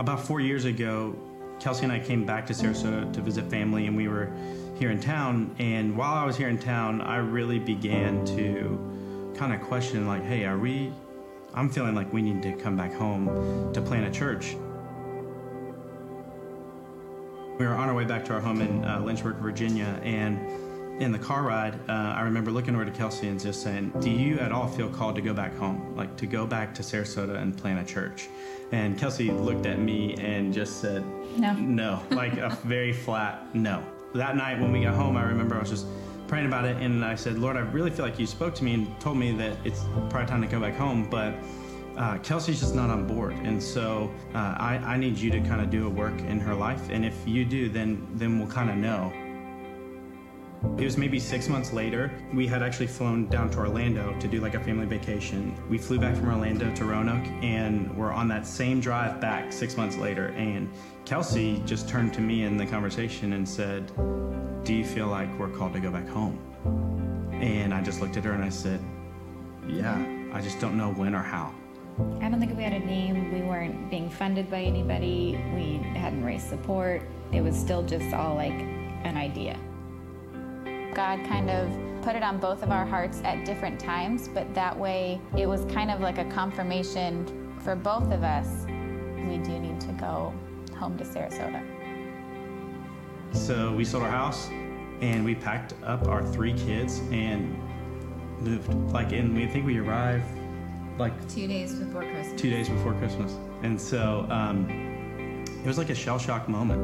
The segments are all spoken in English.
about four years ago, Kelsey and I came back to Sarasota to visit family, and we were here in town. And while I was here in town, I really began to kind of question, like, hey, are we? I'm feeling like we need to come back home to plant a church. We were on our way back to our home in uh, Lynchburg, Virginia, and in the car ride, uh, I remember looking over to Kelsey and just saying, Do you at all feel called to go back home? Like to go back to Sarasota and plant a church? And Kelsey looked at me and just said, No. No, like a very flat no. That night when we got home, I remember I was just praying about it and I said, Lord, I really feel like you spoke to me and told me that it's probably time to go back home, but uh, Kelsey's just not on board, and so uh, I, I need you to kind of do a work in her life, and if you do, then then we'll kind of know. It was maybe six months later. We had actually flown down to Orlando to do like a family vacation. We flew back from Orlando to Roanoke, and we're on that same drive back six months later. And Kelsey just turned to me in the conversation and said, "Do you feel like we're called to go back home?" And I just looked at her and I said, "Yeah. I just don't know when or how." I don't think we had a name. We weren't being funded by anybody. We hadn't raised support. It was still just all like an idea. God kind of put it on both of our hearts at different times, but that way it was kind of like a confirmation for both of us. We do need to go home to Sarasota. So we sold our house and we packed up our three kids and moved. Like, and we think we arrived like Two days before Christmas. two days before Christmas. And so um, it was like a shell shock moment.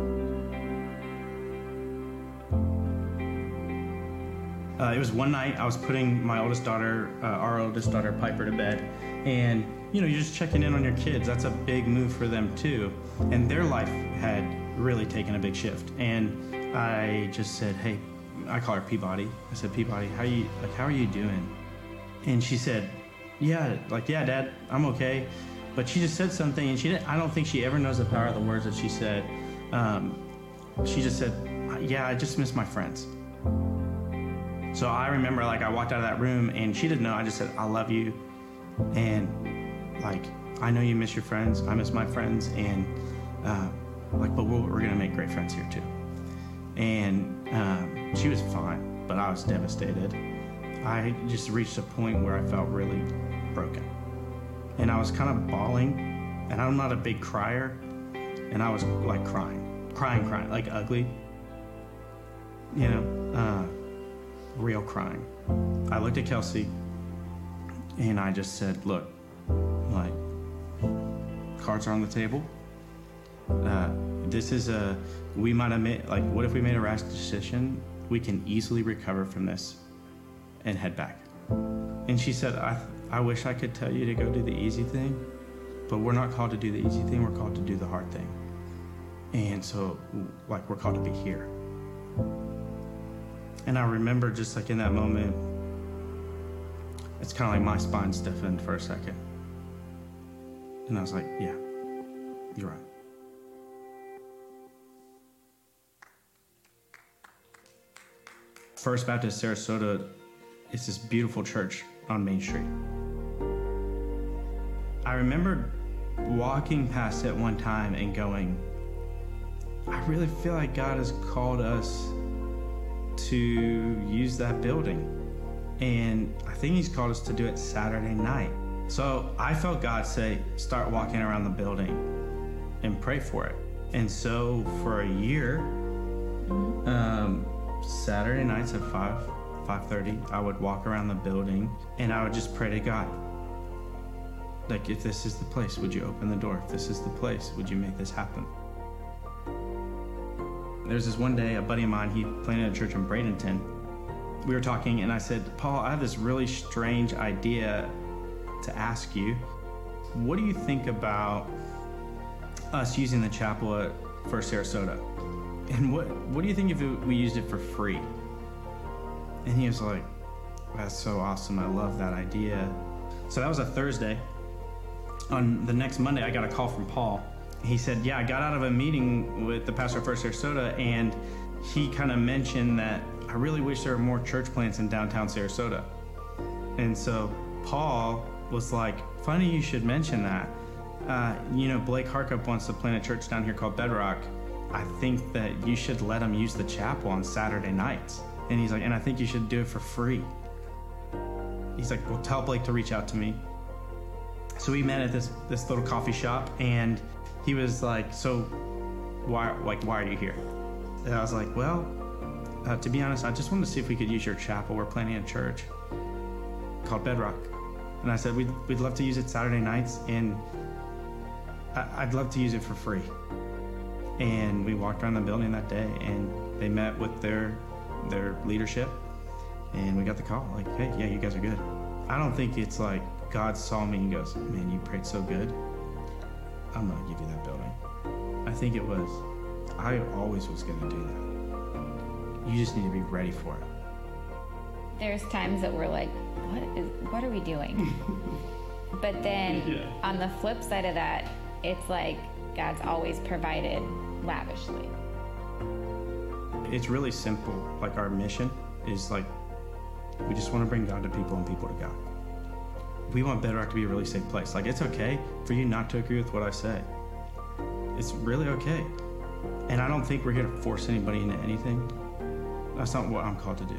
Uh, it was one night I was putting my oldest daughter, uh, our oldest daughter, Piper, to bed, and you know, you're just checking in on your kids. That's a big move for them too, and their life had really taken a big shift. And I just said, "Hey," I call her Peabody. I said, "Peabody, how you like? How are you doing?" And she said, "Yeah, like yeah, Dad, I'm okay." But she just said something, and she didn't. I don't think she ever knows the power of the words that she said. Um, she just said, "Yeah, I just miss my friends." So I remember like I walked out of that room and she didn't know. I just said, I love you. And like, I know you miss your friends. I miss my friends. And uh, like, but we're, we're going to make great friends here too. And um, she was fine, but I was devastated. I just reached a point where I felt really broken. And I was kind of bawling. And I'm not a big crier. And I was like crying, crying, crying, like ugly. You know, uh, real crying. I looked at Kelsey and I just said, Look, like, cards are on the table. Uh, this is a, we might have made, like, what if we made a rash decision? We can easily recover from this and head back. And she said, I, I wish I could tell you to go do the easy thing, but we're not called to do the easy thing, we're called to do the hard thing. And so, like, we're called to be here. And I remember just like in that moment, it's kind of like my spine stiffened for a second. And I was like, yeah, you're right. First Baptist Sarasota is this beautiful church on Main Street. I remember walking past it one time and going, I really feel like God has called us to use that building. And I think He's called us to do it Saturday night. So I felt God say, start walking around the building and pray for it. And so for a year, um, Saturday nights at 5, 5.30, I would walk around the building and I would just pray to God. Like, if this is the place, would you open the door? If this is the place, would you make this happen? There's this one day, a buddy of mine, he planted a church in Bradenton. We were talking, and I said, Paul, I have this really strange idea to ask you. What do you think about us using the chapel for Sarasota? And what, what do you think if it, we used it for free? And he was like, That's so awesome. I love that idea. So that was a Thursday. On the next Monday, I got a call from Paul he said, Yeah, I got out of a meeting with the pastor of First Sarasota, and he kind of mentioned that I really wish there were more church plants in downtown Sarasota. And so Paul was like, Funny you should mention that. uh, you know, Blake Harkup wants to plant a church down here called Bedrock. I think that you should let him use the chapel on Saturday nights. And he's like, and I think you should do it for free. He's like, well, tell Blake to reach out to me. So we met at this this little coffee shop, and he was like, so why like why are you here? And I was like, well, uh, to be honest, I just wanted to see if we could use your chapel. We're planning a church called Bedrock, and I said we'd we'd love to use it Saturday nights, and I, I'd love to use it for free. And we walked around the building that day, and they met with their their leadership, and we got the call like, hey, yeah, you guys are good. I don't think it's like God saw me and goes, man, you prayed so good. I'm gonna give you that building. I think it was. I always was gonna do that. You just need to be ready for it. There's times that we're like, what is what are we doing? but then Yeah. on the flip side of that, it's like God's always provided lavishly. It's really simple. Like our mission is like we just want to bring God to people and people to God. We want Bedrock to be a really safe place. Like it's okay for you not to agree with what I say. It's really okay. And I don't think we're here to force anybody into anything. That's not what I'm called to do.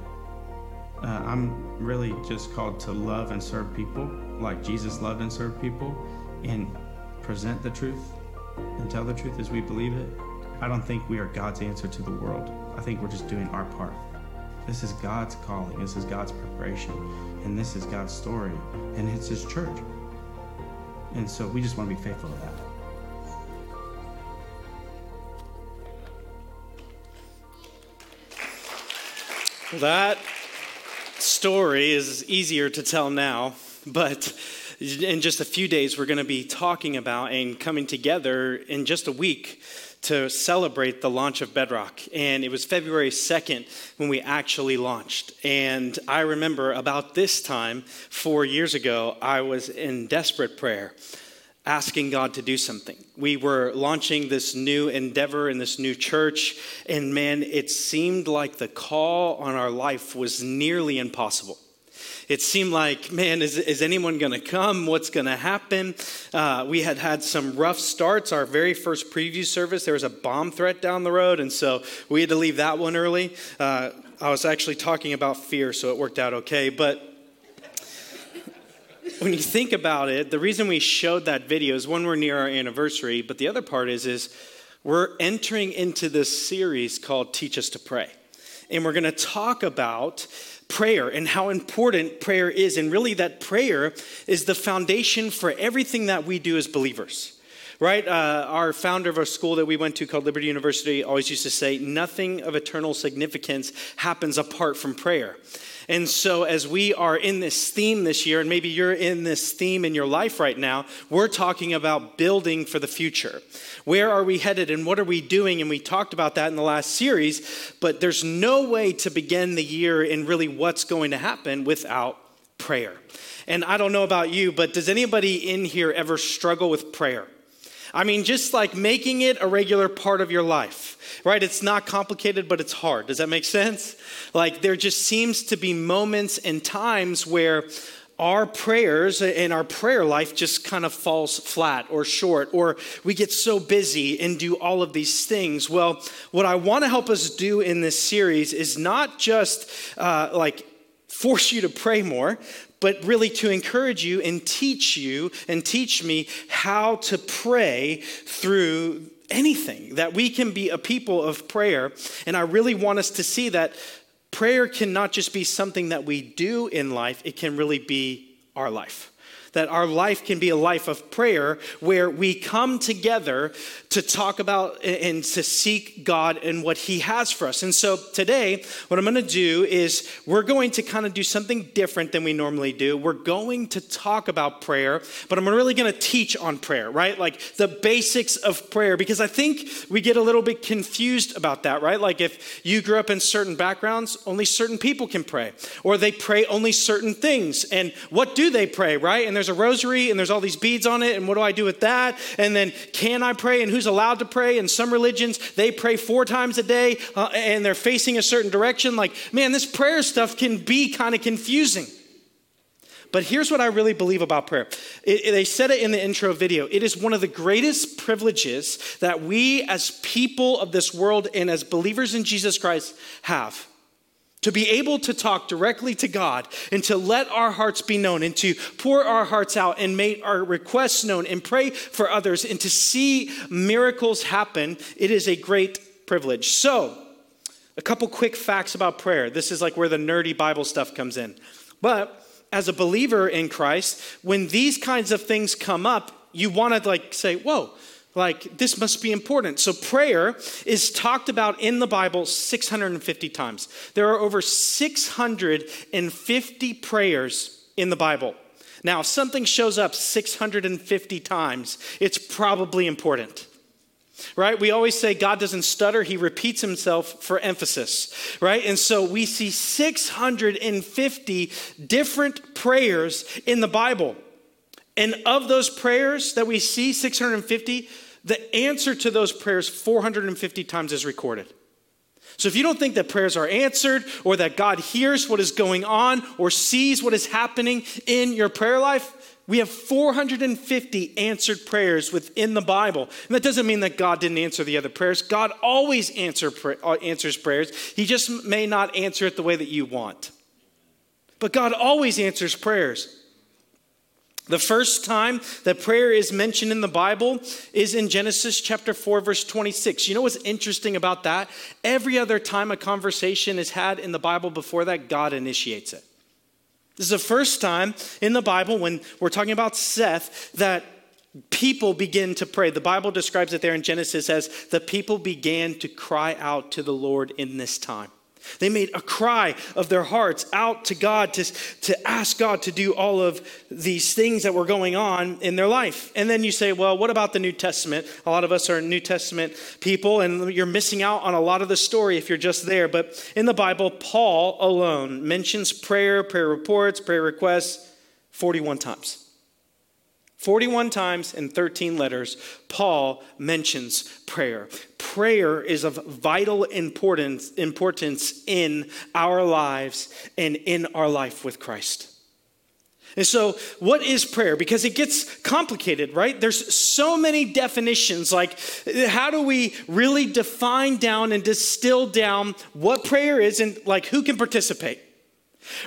Uh, I'm really just called to love and serve people like Jesus loved and served people and present the truth and tell the truth as we believe it. I don't think we are God's answer to the world. I think we're just doing our part. This is God's calling, this is God's preparation, and this is God's story, and it's His church. And so we just want to be faithful to that. That story is easier to tell now, but in just a few days, we're going to be talking about and coming together in just a week to celebrate the launch of Bedrock. And it was February 2nd when we actually launched. And I remember about this time, four years ago, I was in desperate prayer asking God to do something. We were launching this new endeavor in this new church, and man, it seemed like the call on our life was nearly impossible. It seemed like, man, is, is anyone going to come? What's going to happen? Uh, we had had some rough starts. Our very first preview service, there was a bomb threat down the road, and so we had to leave that one early. Uh, I was actually talking about fear, so it worked out okay. But when you think about it, the reason we showed that video is one, we're near our anniversary, but the other part is, is we're entering into this series called Teach Us to Pray. And we're going to talk about prayer and how important prayer is. And really, that prayer is the foundation for everything that we do as believers. Right? Uh, our founder of our school that we went to called Liberty University always used to say, nothing of eternal significance happens apart from prayer. And so, as we are in this theme this year, and maybe you're in this theme in your life right now, we're talking about building for the future. Where are we headed and what are we doing? And we talked about that in the last series, but there's no way to begin the year in really what's going to happen without prayer. And I don't know about you, but does anybody in here ever struggle with prayer? I mean, just like making it a regular part of your life, right? It's not complicated, but it's hard. Does that make sense? Like, there just seems to be moments and times where our prayers and our prayer life just kind of falls flat or short, or we get so busy and do all of these things. Well, what I want to help us do in this series is not just uh, like force you to pray more, but really to encourage you and teach you and teach me how to pray through anything, that we can be a people of prayer. And I really want us to see that prayer cannot just be something that we do in life, it can really be our life. That our life can be a life of prayer where we come together to talk about and to seek God and what He has for us. And so today, what I'm going to do is we're going to kind of do something different than we normally do. We're going to talk about prayer, but I'm really going to teach on prayer, right? Like the basics of prayer, because I think we get a little bit confused about that, right? Like if you grew up in certain backgrounds, only certain people can pray, or they pray only certain things. And what do they pray, right? And there's a rosary and there's all these beads on it, and what do I do with that? And then can I pray? And who's allowed to pray? And some religions, they pray four times a day uh, and they're facing a certain direction. Like, man, this prayer stuff can be kind of confusing. But here's what I really believe about prayer. It, it, they said it in the intro video. It is one of the greatest privileges that we, as people of this world and as believers in Jesus Christ, have. To be able to talk directly to God and to let our hearts be known and to pour our hearts out and make our requests known and pray for others and to see miracles happen, it is a great privilege. So, a couple quick facts about prayer. This is like where the nerdy Bible stuff comes in. But as a believer in Christ, when these kinds of things come up, you want to like say, whoa, like this must be important. So prayer is talked about in the Bible 650 times. There are over 650 prayers in the Bible. Now, if something shows up 650 times, it's probably important right? We always say God doesn't stutter, he repeats himself for emphasis, right? And so we see 650 different prayers in the Bible. And of those prayers that we see, 650, the answer to those prayers 450 times is recorded. So if you don't think that prayers are answered or that God hears what is going on or sees what is happening in your prayer life, we have 450 answered prayers within the Bible. And that doesn't mean that God didn't answer the other prayers. God always answer, uh, answers prayers. He just may not answer it the way that you want. But God always answers prayers. The first time that prayer is mentioned in the Bible is in Genesis chapter 4, verse 26. You know what's interesting about that? Every other time a conversation is had in the Bible before that, God initiates it. This is the first time in the Bible when we're talking about Seth that people begin to pray. The Bible describes it there in Genesis as the people began to cry out to the Lord in this time. They made a cry of their hearts out to God to, to ask God to do all of these things that were going on in their life. And then you say, well, what about the New Testament? A lot of us are New Testament people, and you're missing out on a lot of the story if you're just there. But in the Bible, Paul alone mentions prayer, prayer reports, prayer requests 41 times. 41 times in 13 letters, Paul mentions prayer. Prayer is of vital importance, importance in our lives and in our life with Christ. And so, what is prayer? Because it gets complicated, right? There's so many definitions. Like, how do we really define down and distill down what prayer is and, like, who can participate?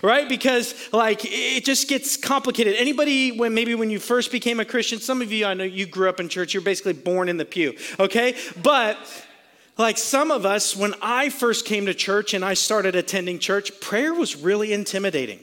Right? Because like it just gets complicated. Anybody when maybe when you first became a christian some of you i know you grew up in church you're basically born in the pew okay? But like some of us when i first came to church and i started attending church prayer was really intimidating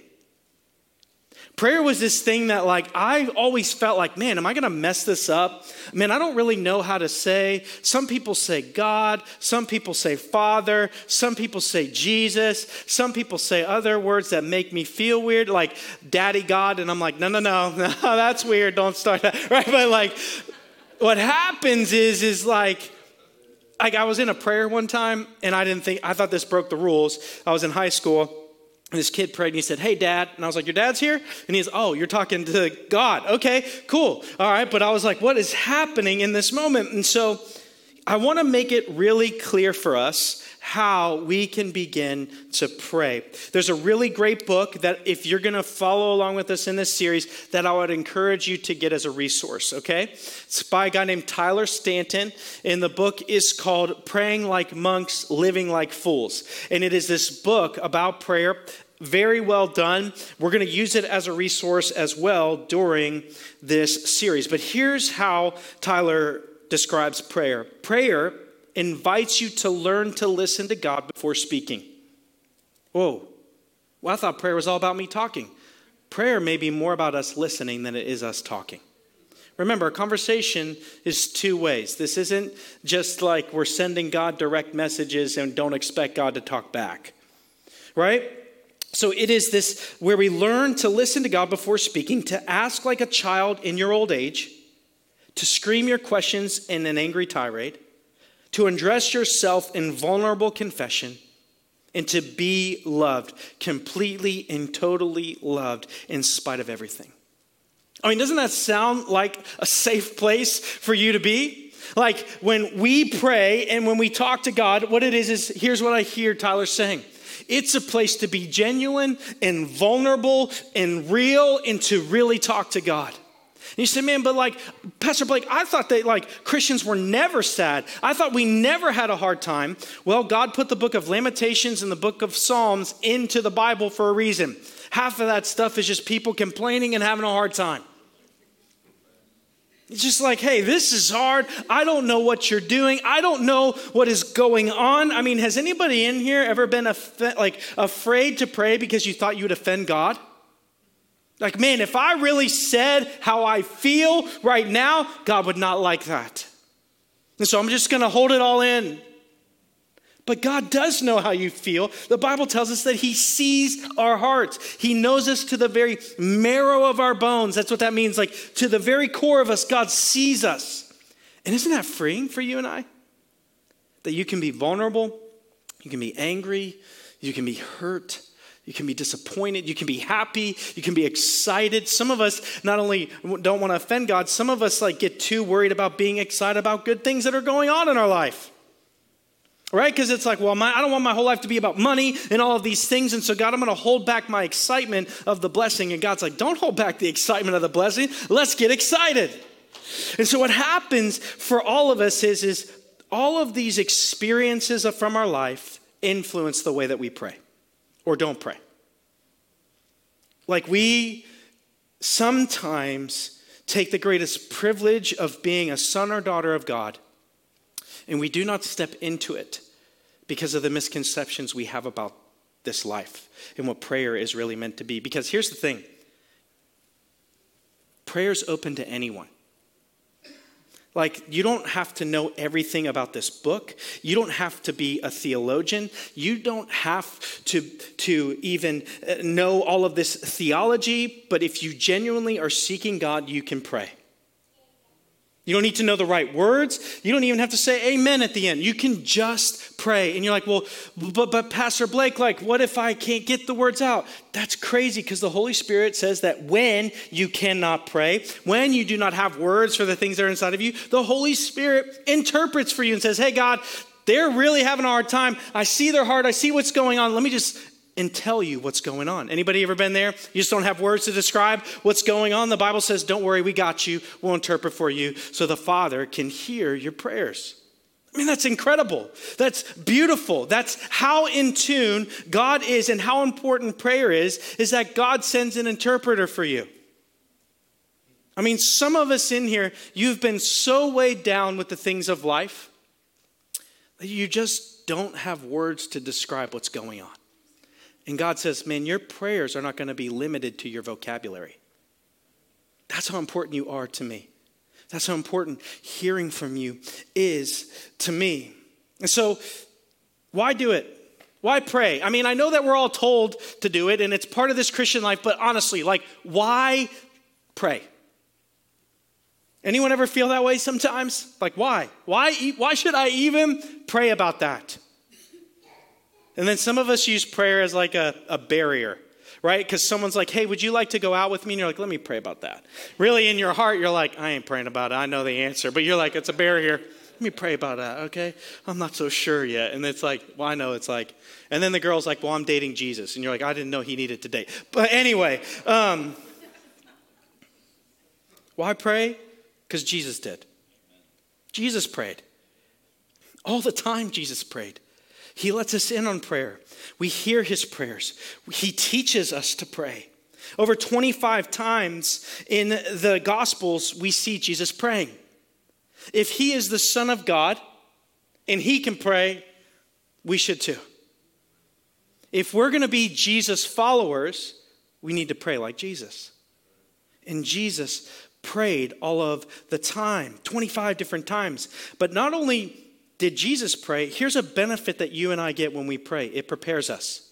Prayer was this thing that, like, I always felt like, man, am I to mess this up? Man, I don't really know how to say. Some people say God. Some people say Father. Some people say Jesus. Some people say other words that make me feel weird, like Daddy God. And I'm like, no, no, no, no, that's weird. Don't start that, right? But like, what happens is, is like, like I was in a prayer one time, and I didn't think I thought this broke the rules. I was in high school this kid prayed and he said, Hey, dad. And I was like, Your dad's here? And he's, Oh, you're talking to God. Okay, cool. All right. But I was like, What is happening in this moment? And so I want to make it really clear for us how we can begin to pray. There's a really great book that if you're going to follow along with us in this series that I would encourage you to get as a resource, okay? It's by a guy named Tyler Staton, and the book is called Praying Like Monks, Living Like Fools. And it is this book about prayer very well done. We're going to use it as a resource as well during this series. But here's how Tyler describes prayer prayer invites you to learn to listen to God before speaking. Whoa. Well, I thought prayer was all about me talking. Prayer may be more about us listening than it is us talking. Remember, a conversation is two ways. This isn't just like we're sending God direct messages and don't expect God to talk back, right? So it is this where we learn to listen to God before speaking, to ask like a child in your old age, to scream your questions in an angry tirade, to undress yourself in vulnerable confession, and to be loved, completely and totally loved in spite of everything. I mean, doesn't that sound like a safe place for you to be? Like when we pray and when we talk to God, what it is is here's what I hear Tyler saying It's a place to be genuine and vulnerable and real and to really talk to God. You say, man, but like, Pastor Blake, I thought that like Christians were never sad. I thought we never had a hard time. Well, God put the book of Lamentations and the book of Psalms into the Bible for a reason. Half of that stuff is just people complaining and having a hard time. It's just like, hey, this is hard. I don't know what you're doing. I don't know what is going on. I mean, has anybody in here ever been aff- like afraid to pray because you thought you would offend God? Like, man, if I really said how I feel right now, God would not like that. And so I'm just going to hold it all in. But God does know how you feel. The Bible tells us that He sees our hearts. He knows us to the very marrow of our bones. That's what that means. Like to the very core of us, God sees us. And isn't that freeing for you and I? That you can be vulnerable, you can be angry, you can be hurt, you can be disappointed. You can be happy. You can be excited. Some of us not only don't want to offend God, some of us like get too worried about being excited about good things that are going on in our life. Right? Because it's like, well, my, I don't want my whole life to be about money and all of these things. And so, God, I'm going to hold back my excitement of the blessing. And God's like, don't hold back the excitement of the blessing. Let's get excited. And so, what happens for all of us is, is all of these experiences from our life influence the way that we pray or don't pray. Like we sometimes take the greatest privilege of being a son or daughter of God, and we do not step into it because of the misconceptions we have about this life and what prayer is really meant to be. Because here's the thing prayer is open to anyone. Like, you don't have to know everything about this book. You don't have to be a theologian. You don't have to, to even uh, know all of this theology. But if you genuinely are seeking God, you can pray. You don't need to know the right words. You don't even have to say amen at the end. You can just pray. And you're like, well, but, but Pastor Blake, like, what if I can't get the words out? That's crazy because the Holy Spirit says that when you cannot pray, when you do not have words for the things that are inside of you, the Holy Spirit interprets for you and says, hey, God, they're really having a hard time. I see their heart. I see what's going on. Let me just and tell you what's going on. Anybody ever been there? You just don't have words to describe what's going on. The Bible says, "Don't worry, we got you. We'll interpret for you so the Father can hear your prayers." I mean, that's incredible. That's beautiful. That's how in tune God is and how important prayer is is that God sends an interpreter for you. I mean, some of us in here, you've been so weighed down with the things of life that you just don't have words to describe what's going on. And God says, man, your prayers are not going to be limited to your vocabulary. That's how important you are to me. That's how important hearing from you is to me. And so, why do it? Why pray? I mean, I know that we're all told to do it and it's part of this Christian life, but honestly, like, why pray? Anyone ever feel that way sometimes? Like, why? Why, why should I even pray about that? And then some of us use prayer as like a, a barrier, right? Because someone's like, hey, would you like to go out with me? And you're like, let me pray about that. Really, in your heart, you're like, I ain't praying about it. I know the answer. But you're like, it's a barrier. Let me pray about that, okay? I'm not so sure yet. And it's like, well, I know it's like, and then the girl's like, well, I'm dating Jesus. And you're like, I didn't know he needed to date. But anyway, um, why pray? Because Jesus did. Jesus prayed. All the time, Jesus prayed. He lets us in on prayer. We hear his prayers. He teaches us to pray. Over 25 times in the Gospels, we see Jesus praying. If he is the Son of God and he can pray, we should too. If we're going to be Jesus followers, we need to pray like Jesus. And Jesus prayed all of the time, 25 different times. But not only did Jesus pray? Here's a benefit that you and I get when we pray it prepares us.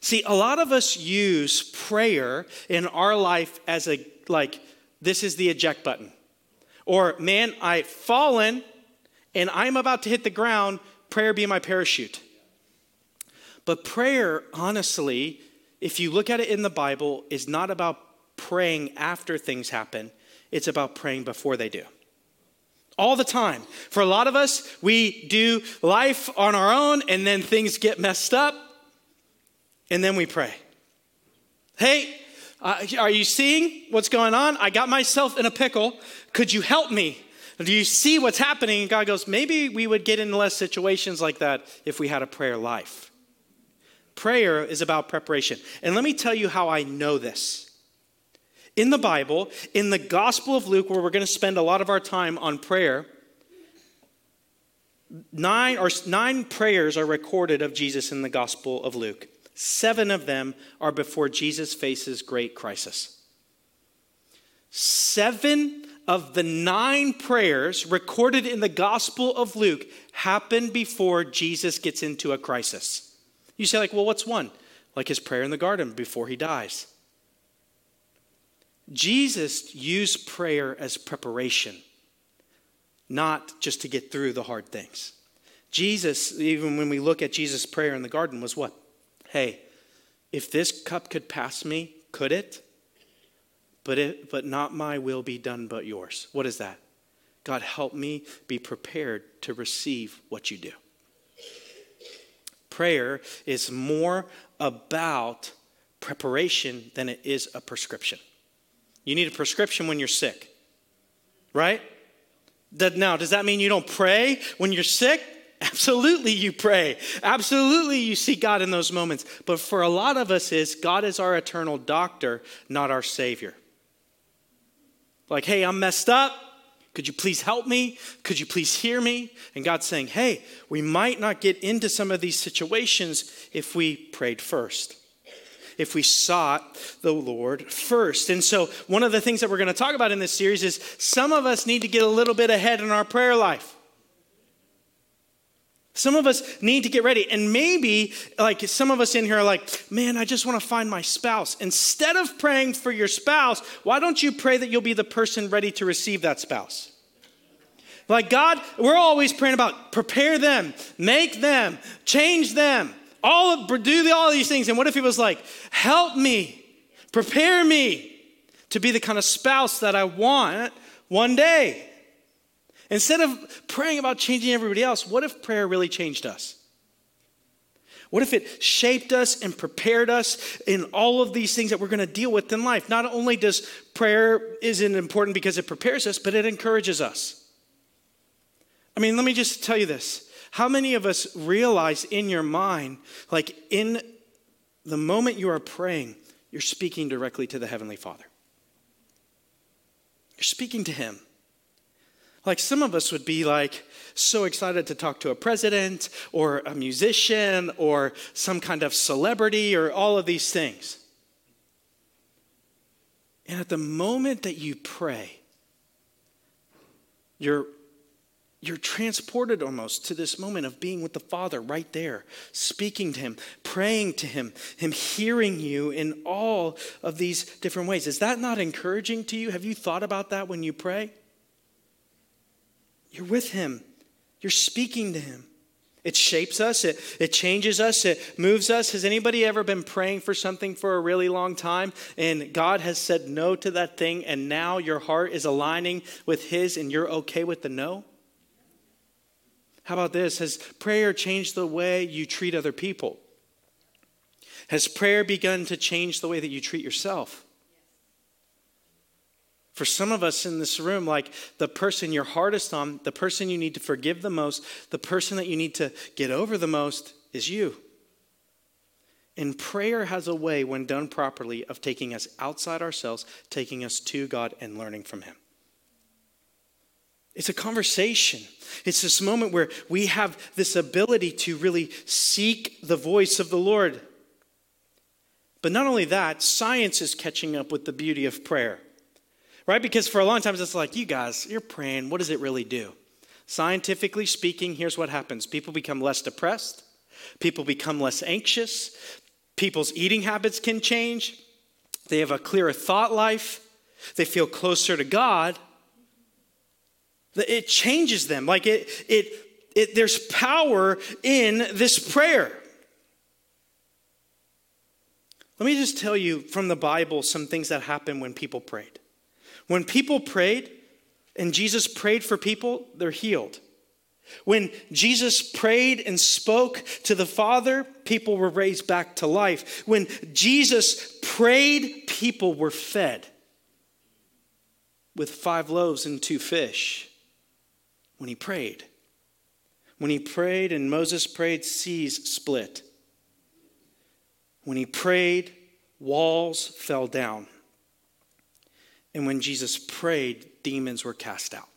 See, a lot of us use prayer in our life as a, like, this is the eject button. Or, man, I've fallen and I'm about to hit the ground, prayer be my parachute. But prayer, honestly, if you look at it in the Bible, is not about praying after things happen, it's about praying before they do all the time. For a lot of us, we do life on our own and then things get messed up And then we pray. Hey, uh, are you seeing what's going on? I got myself in a pickle. Could you help me? Do you see what's happening? And God goes, maybe we would get into less situations like that if we had a prayer life. Prayer is about preparation. And let me tell you how I know this. In the Bible, in the Gospel of Luke, where we're going to spend a lot of our time on prayer, nine or nine prayers are recorded of Jesus in the Gospel of Luke. Seven of them are before Jesus faces great crisis. Seven of the nine prayers recorded in the Gospel of Luke happen before Jesus gets into a crisis. You say, like, well, what's one? Like his prayer in the garden before he dies. Jesus used prayer as preparation, not just to get through the hard things. Jesus, even when we look at Jesus' prayer in the garden, was what? Hey, if this cup could pass me, could it? But, it, but not my will be done, but yours. What is that? God, help me be prepared to receive what you do. Prayer is more about preparation than it is a prescription. You need a prescription when you're sick, right? Now, does that mean you don't pray when you're sick? Absolutely, you pray. Absolutely, you seek God in those moments. But for a lot of us, is God is our eternal doctor, not our Savior. Like, hey, I'm messed up. Could you please help me? Could you please hear me? And God's saying, hey, we might not get into some of these situations if we prayed first, if we sought the Lord first. And so, one of the things that we're going to talk about in this series is some of us need to get a little bit ahead in our prayer life. Some of us need to get ready. And maybe, like, some of us in here are like, man, I just want to find my spouse. Instead of praying for your spouse, why don't you pray that you'll be the person ready to receive that spouse? Like, God, we're always praying about prepare them, make them, change them, all of, do all these things. And what if He was like, help me, prepare me to be the kind of spouse that I want one day? Instead of praying about changing everybody else, what if prayer really changed us? What if it shaped us and prepared us in all of these things that we're going to deal with in life? Not only does prayer isn't important because it prepares us, but it encourages us. I mean, let me just tell you this. How many of us realize in your mind, like in the moment you are praying, you're speaking directly to the Heavenly Father? You're speaking to Him. Like some of us would be like so excited to talk to a president or a musician or some kind of celebrity or all of these things. And at the moment that you pray, you're you're transported almost to this moment of being with the Father right there, speaking to Him, praying to Him, Him hearing you in all of these different ways. Is that not encouraging to you? Have you thought about that when you pray? You're with Him, you're speaking to Him. It shapes us, it, it changes us, it moves us. Has anybody ever been praying for something for a really long time and God has said no to that thing and now your heart is aligning with His and you're okay with the no? How about this? Has prayer changed the way you treat other people? Has prayer begun to change the way that you treat yourself? For some of us in this room, like the person you're hardest on, the person you need to forgive the most, the person that you need to get over the most is you. And prayer has a way, when done properly, of taking us outside ourselves, taking us to God, and learning from Him. It's a conversation. It's this moment where we have this ability to really seek the voice of the Lord. But not only that, science is catching up with the beauty of prayer right? Because for a long time, it's like, you guys, you're praying. What does it really do? Scientifically speaking, here's what happens people become less depressed, people become less anxious, people's eating habits can change, they have a clearer thought life, they feel closer to God. It changes them. Like it, it, it there's power in this prayer. Let me just tell you from the Bible some things that happened when people prayed. When people prayed and Jesus prayed for people, they're healed. When Jesus prayed and spoke to the Father, people were raised back to life. When Jesus prayed, people were fed with five loaves and two fish. When he prayed, when he prayed and Moses prayed, seas split. When he prayed, walls fell down. And when Jesus prayed, demons were cast out.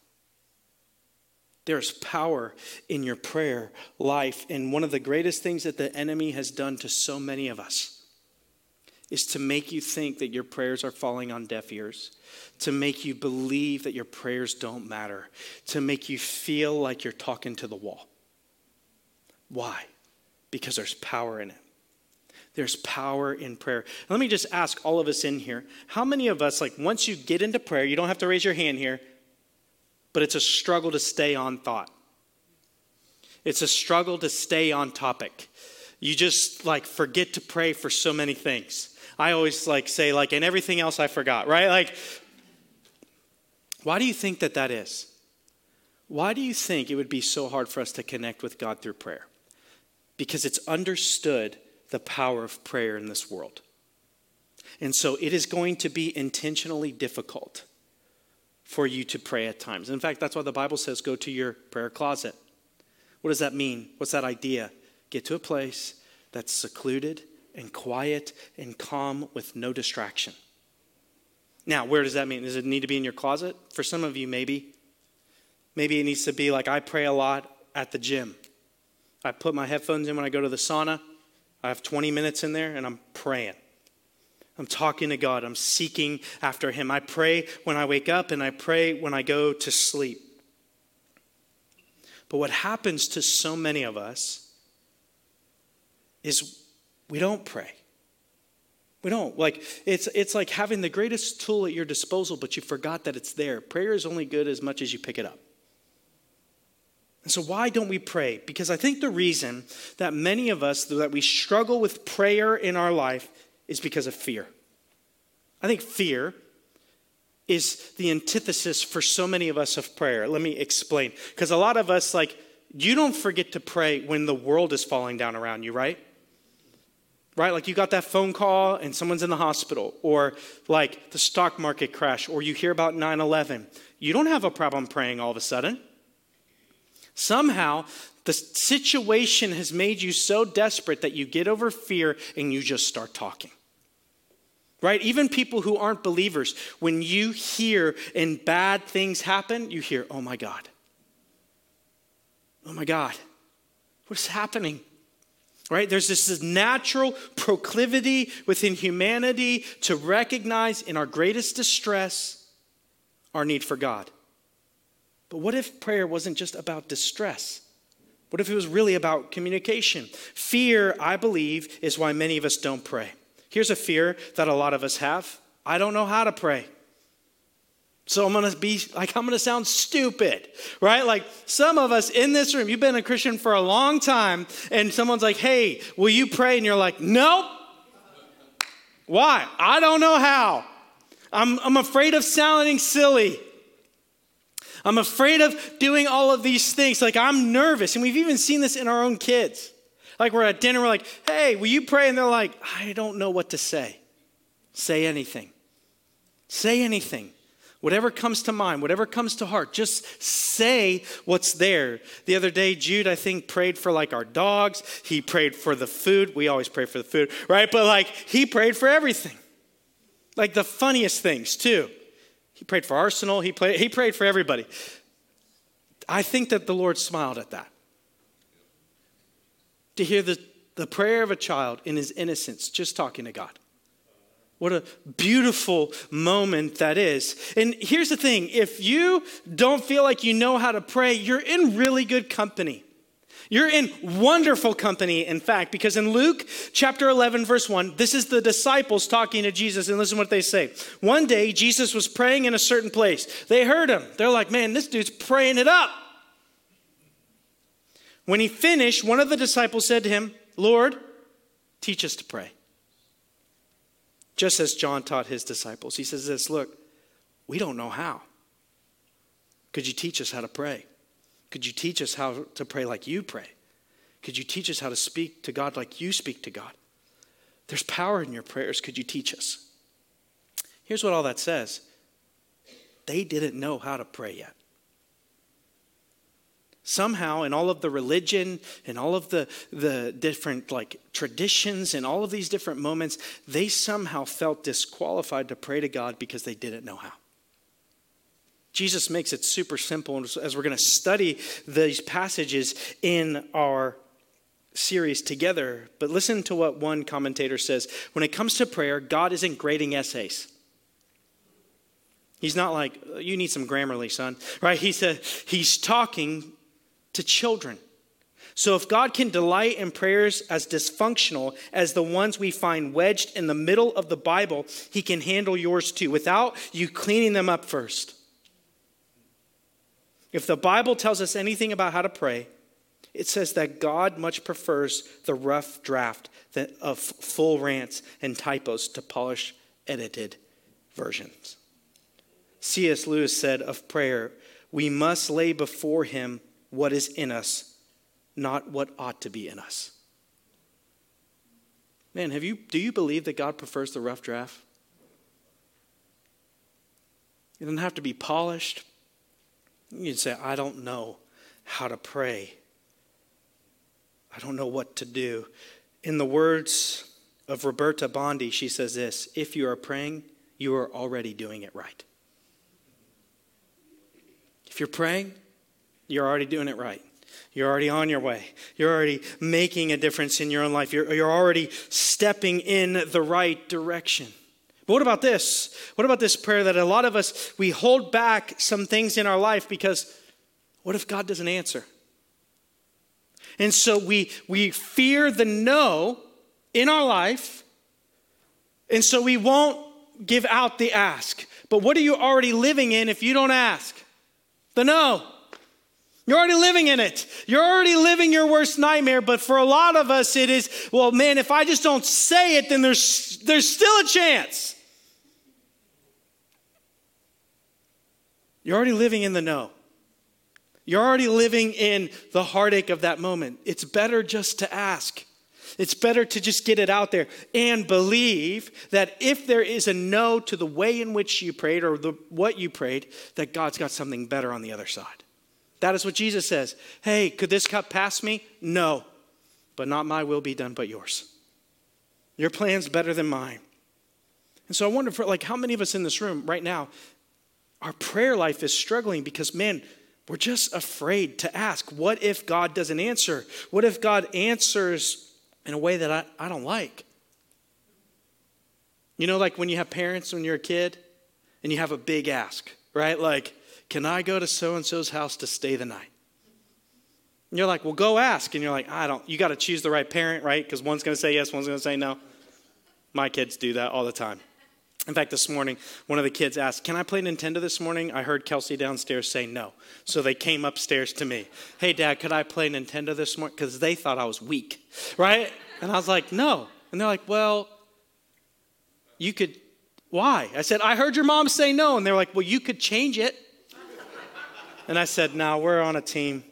There's power in your prayer life. And one of the greatest things that the enemy has done to so many of us is to make you think that your prayers are falling on deaf ears, to make you believe that your prayers don't matter, to make you feel like you're talking to the wall. Why? Because there's power in it. There's power in prayer. Let me just ask all of us in here how many of us, like, once you get into prayer, you don't have to raise your hand here, but it's a struggle to stay on thought. It's a struggle to stay on topic. You just like forget to pray for so many things. I always like say like and everything else I forgot, right? Like why do you think that that is? Why do you think it would be so hard for us to connect with God through prayer? Because it's understood the power of prayer in this world. And so it is going to be intentionally difficult for you to pray at times. In fact, that's why the Bible says go to your prayer closet. What does that mean? What's that idea? Get to a place that's secluded and quiet and calm with no distraction. Now, where does that mean? Does it need to be in your closet? For some of you, maybe. Maybe it needs to be like I pray a lot at the gym. I put my headphones in when I go to the sauna. I have 20 minutes in there and I'm praying. I'm talking to God. I'm seeking after Him. I pray when I wake up and I pray when I go to sleep. But what happens to so many of us is we don't pray. We don't. Like it's it's like having the greatest tool at your disposal, but you forgot that it's there. Prayer is only good as much as you pick it up. And so why don't we pray? Because I think the reason that many of us that we struggle with prayer in our life is because of fear. I think fear is the antithesis for so many of us of prayer. Let me explain. Because a lot of us, like, you don't forget to pray when the world is falling down around you, right? Right? Like you got that phone call and someone's in the hospital, or like the stock market crash, or you hear about 9 11. You don't have a problem praying all of a sudden. Somehow, the situation has made you so desperate that you get over fear and you just start talking. Right? Even people who aren't believers, when you hear and bad things happen, you hear, oh my God. Oh my God. What's happening? Right? There's this natural proclivity within humanity to recognize in our greatest distress our need for God. But what if prayer wasn't just about distress? What if it was really about communication? Fear, I believe, is why many of us don't pray. Here's a fear that a lot of us have I don't know how to pray. So I'm going to be like, I'm going to sound stupid, right? Like some of us in this room, you've been a Christian for a long time, and someone's like, hey, will you pray? And you're like, nope. Why? I don't know how. I'm, I'm afraid of sounding silly. I'm afraid of doing all of these things. Like, I'm nervous. And we've even seen this in our own kids. Like, we're at dinner, we're like, hey, will you pray? And they're like, I don't know what to say. Say anything. Say anything. Whatever comes to mind, whatever comes to heart, just say what's there. The other day, Jude, I think, prayed for like our dogs. He prayed for the food. We always pray for the food, right? But like, he prayed for everything. Like the funniest things, too. He prayed for Arsenal, he, prayed, he prayed for everybody. I think that the Lord smiled at that. To hear the, the prayer of a child in his innocence, just talking to God. What a beautiful moment that is. And here's the thing if you don't feel like you know how to pray, you're in really good company. You're in wonderful company, in fact, because in Luke chapter 11, verse 1, this is the disciples talking to Jesus, and listen what they say. One day, Jesus was praying in a certain place. They heard him. They're like, man, this dude's praying it up. When he finished, one of the disciples said to him, Lord, teach us to pray. Just as John taught his disciples. He says this Look, we don't know how. Could you teach us how to pray? Could you teach us how to pray like you pray? Could you teach us how to speak to God like you speak to God? There's power in your prayers. Could you teach us? Here's what all that says they didn't know how to pray yet. Somehow, in all of the religion and all of the, the different like traditions and all of these different moments, they somehow felt disqualified to pray to God because they didn't know how. Jesus makes it super simple and as we're going to study these passages in our series together. But listen to what one commentator says. When it comes to prayer, God isn't grading essays. He's not like, you need some Grammarly, son, right? He said, he's talking to children. So if God can delight in prayers as dysfunctional as the ones we find wedged in the middle of the Bible, he can handle yours too without you cleaning them up first. If the Bible tells us anything about how to pray, it says that God much prefers the rough draft of full rants and typos to polished, edited versions. C.S. Lewis said of prayer, we must lay before him what is in us, not what ought to be in us. Man, have you, do you believe that God prefers the rough draft? It doesn't have to be polished. You can say, I don't know how to pray. I don't know what to do. In the words of Roberta Bondi, she says this If you are praying, you are already doing it right. If you're praying, you're already doing it right. You're already on your way. You're already making a difference in your own life. You're, you're already stepping in the right direction. But what about this? What about this prayer that a lot of us, we hold back some things in our life because what if God doesn't answer? And so we, we fear the no in our life, and so we won't give out the ask. But what are you already living in if you don't ask? The no. You're already living in it. You're already living your worst nightmare. But for a lot of us, it is, well, man, if I just don't say it, then there's, there's still a chance. You're already living in the no. You're already living in the heartache of that moment. It's better just to ask. It's better to just get it out there and believe that if there is a no to the way in which you prayed or the, what you prayed, that God's got something better on the other side. That is what Jesus says. Hey, could this cup pass me? No, but not my will be done, but yours. Your plan's better than mine. And so I wonder, for like, how many of us in this room right now, our prayer life is struggling because, man, we're just afraid to ask. What if God doesn't answer? What if God answers in a way that I, I don't like? You know, like when you have parents when you're a kid and you have a big ask, right? Like, can I go to so and so's house to stay the night? And you're like, Well, go ask. And you're like, I don't, you got to choose the right parent, right? Because one's going to say yes, one's going to say no. My kids do that all the time. In fact, this morning, one of the kids asked, Can I play Nintendo this morning? I heard Kelsey downstairs say no. So they came upstairs to me. Hey, Dad, could I play Nintendo this morning? Because they thought I was weak, right? And I was like, No. And they're like, Well, you could, why? I said, I heard your mom say no. And they're like, Well, you could change it. And I said, No, we're on a team.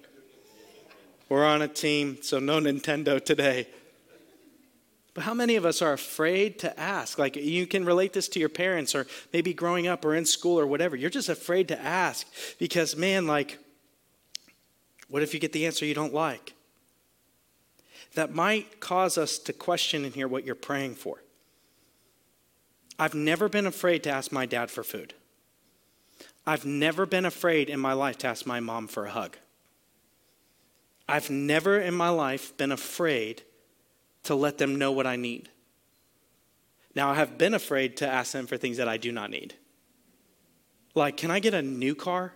We're on a team, so no Nintendo today. But how many of us are afraid to ask? Like you can relate this to your parents or maybe growing up or in school or whatever. You're just afraid to ask because, man, like, what if you get the answer you don't like? That might cause us to question in here what you're praying for. I've never been afraid to ask my dad for food. I've never been afraid in my life to ask my mom for a hug. I've never in my life been afraid to let them know what I need. Now, I have been afraid to ask them for things that I do not need. Like, can I get a new car?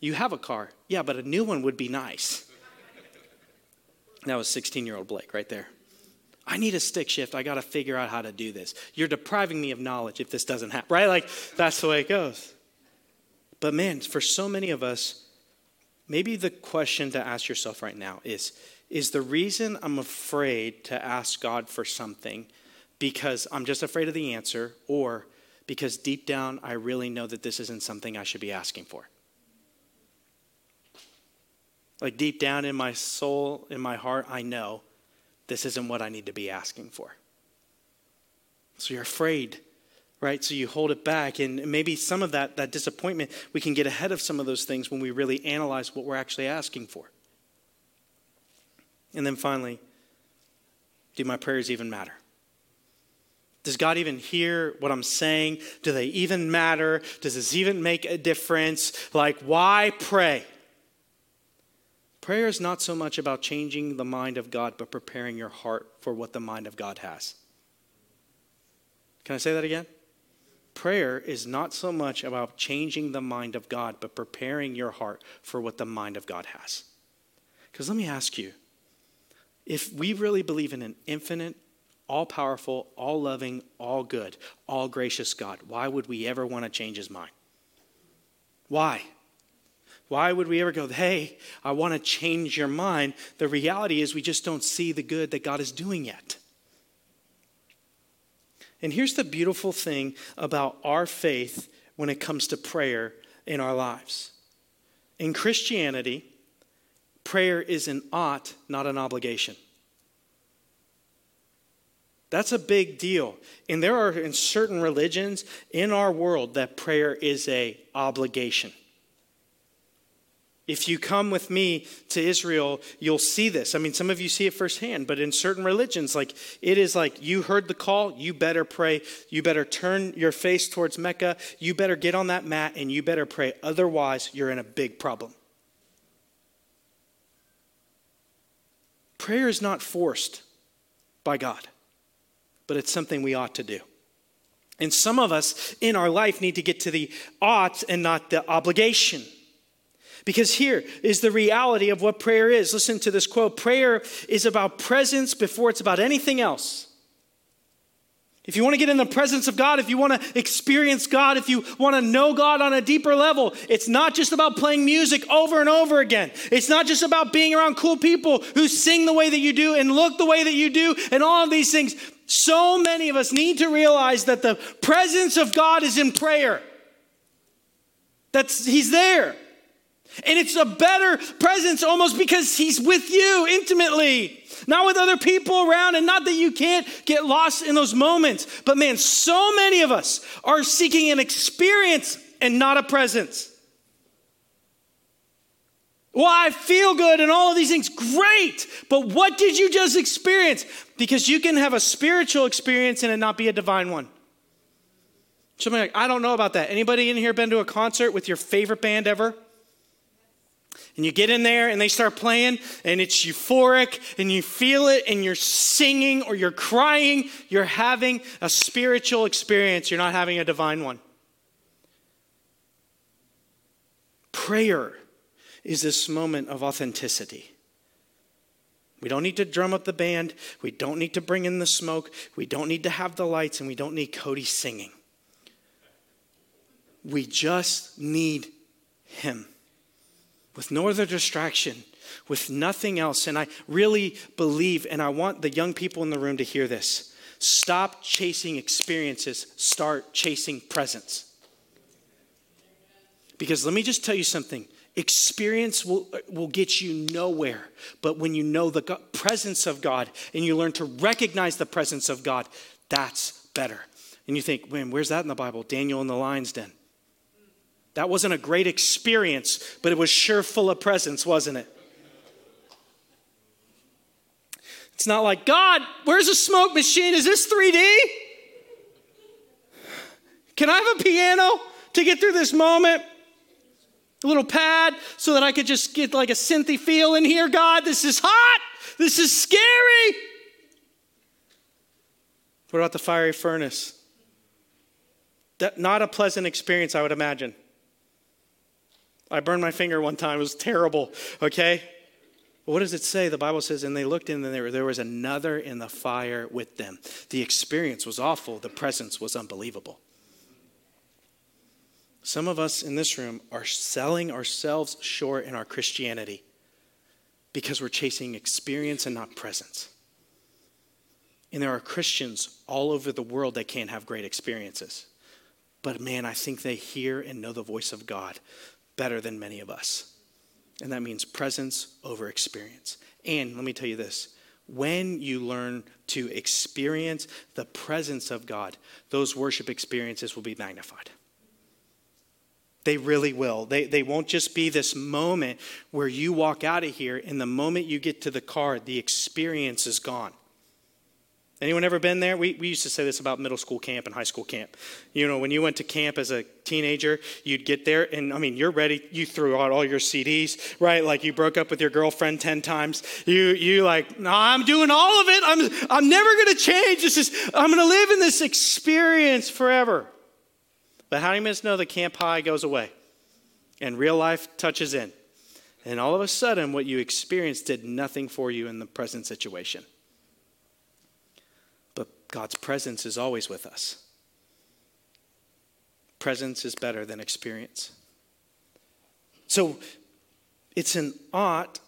You have a car. Yeah, but a new one would be nice. That was 16 year old Blake right there. I need a stick shift. I got to figure out how to do this. You're depriving me of knowledge if this doesn't happen, right? Like, that's the way it goes. But man, for so many of us, maybe the question to ask yourself right now is Is the reason I'm afraid to ask God for something because I'm just afraid of the answer, or because deep down I really know that this isn't something I should be asking for? Like deep down in my soul, in my heart, I know this isn't what I need to be asking for. So you're afraid, right? So you hold it back. And maybe some of that, that disappointment, we can get ahead of some of those things when we really analyze what we're actually asking for. And then finally, do my prayers even matter? Does God even hear what I'm saying? Do they even matter? Does this even make a difference? Like, why pray? Prayer is not so much about changing the mind of God, but preparing your heart for what the mind of God has. Can I say that again? Prayer is not so much about changing the mind of God, but preparing your heart for what the mind of God has. Because let me ask you if we really believe in an infinite, all powerful, all loving, all good, all gracious God, why would we ever want to change his mind? Why? Why would we ever go, hey, I want to change your mind? The reality is we just don't see the good that God is doing yet. And here's the beautiful thing about our faith when it comes to prayer in our lives. In Christianity, prayer is an ought, not an obligation. That's a big deal. And there are in certain religions in our world that prayer is a obligation. If you come with me to Israel, you'll see this. I mean, some of you see it firsthand, but in certain religions, like it is like you heard the call, you better pray. You better turn your face towards Mecca. You better get on that mat and you better pray. Otherwise, you're in a big problem. Prayer is not forced by God, but it's something we ought to do. And some of us in our life need to get to the ought and not the obligation. Because here is the reality of what prayer is. Listen to this quote prayer is about presence before it's about anything else. If you want to get in the presence of God, if you want to experience God, if you want to know God on a deeper level, it's not just about playing music over and over again. It's not just about being around cool people who sing the way that you do and look the way that you do and all of these things. So many of us need to realize that the presence of God is in prayer. That's He's there. And it's a better presence almost because He's with you intimately not with other people around, and not that you can't get lost in those moments. But man, so many of us are seeking an experience and not a presence. Well, I feel good and all of these things, great. But what did you just experience? Because you can have a spiritual experience and it not be a divine one. Somebody like, I don't know about that. Anybody in here been to a concert with your favorite band ever? And you get in there and they start playing and it's euphoric and you feel it and you're singing or you're crying. You're having a spiritual experience. You're not having a divine one. Prayer is this moment of authenticity. We don't need to drum up the band. We don't need to bring in the smoke. We don't need to have the lights and we don't need Cody singing. We just need Him with no other distraction, with nothing else. And I really believe, and I want the young people in the room to hear this stop chasing experiences, start chasing presence. Because let me just tell you something experience will, will get you nowhere. But when you know the God, presence of God and you learn to recognize the presence of God, that's better. And you think, man, where's that in the Bible? Daniel in the lion's den. That wasn't a great experience, but it was sure full of presence, wasn't it? It's not like, God, where's a smoke machine? Is this 3D? Can I have a piano to get through this moment? A little pad so that I could just get like a synthy feel in here, God. This is hot. This is scary. What about the fiery furnace? That, not a pleasant experience, I would imagine. I burned my finger one time. It was terrible, okay? what does it say? The Bible says, and they looked in, and there, there was another in the fire with them. The experience was awful, the presence was unbelievable. Some of us in this room are selling ourselves short in our Christianity because we're chasing experience and not presence. And there are Christians all over the world that can't have great experiences. But man, I think they hear and know the voice of God better than many of us. And that means presence over experience. And let me tell you this when you learn to experience the presence of God, those worship experiences will be magnified. They really will. They, they won't just be this moment where you walk out of here and the moment you get to the car, the experience is gone. Anyone ever been there? We, we used to say this about middle school camp and high school camp. You know, when you went to camp as a teenager, you'd get there, and I mean, you're ready. You threw out all your CDs, right? Like you broke up with your girlfriend 10 times. You, you like, no, I'm doing all of it. I'm, I'm never going to change. This is, I'm going to live in this experience forever. But how many minutes know the camp high goes away and real life touches in? And all of a sudden, what you experienced did nothing for you in the present situation. God's presence is always with us. Presence is better than experience. So it's an ought,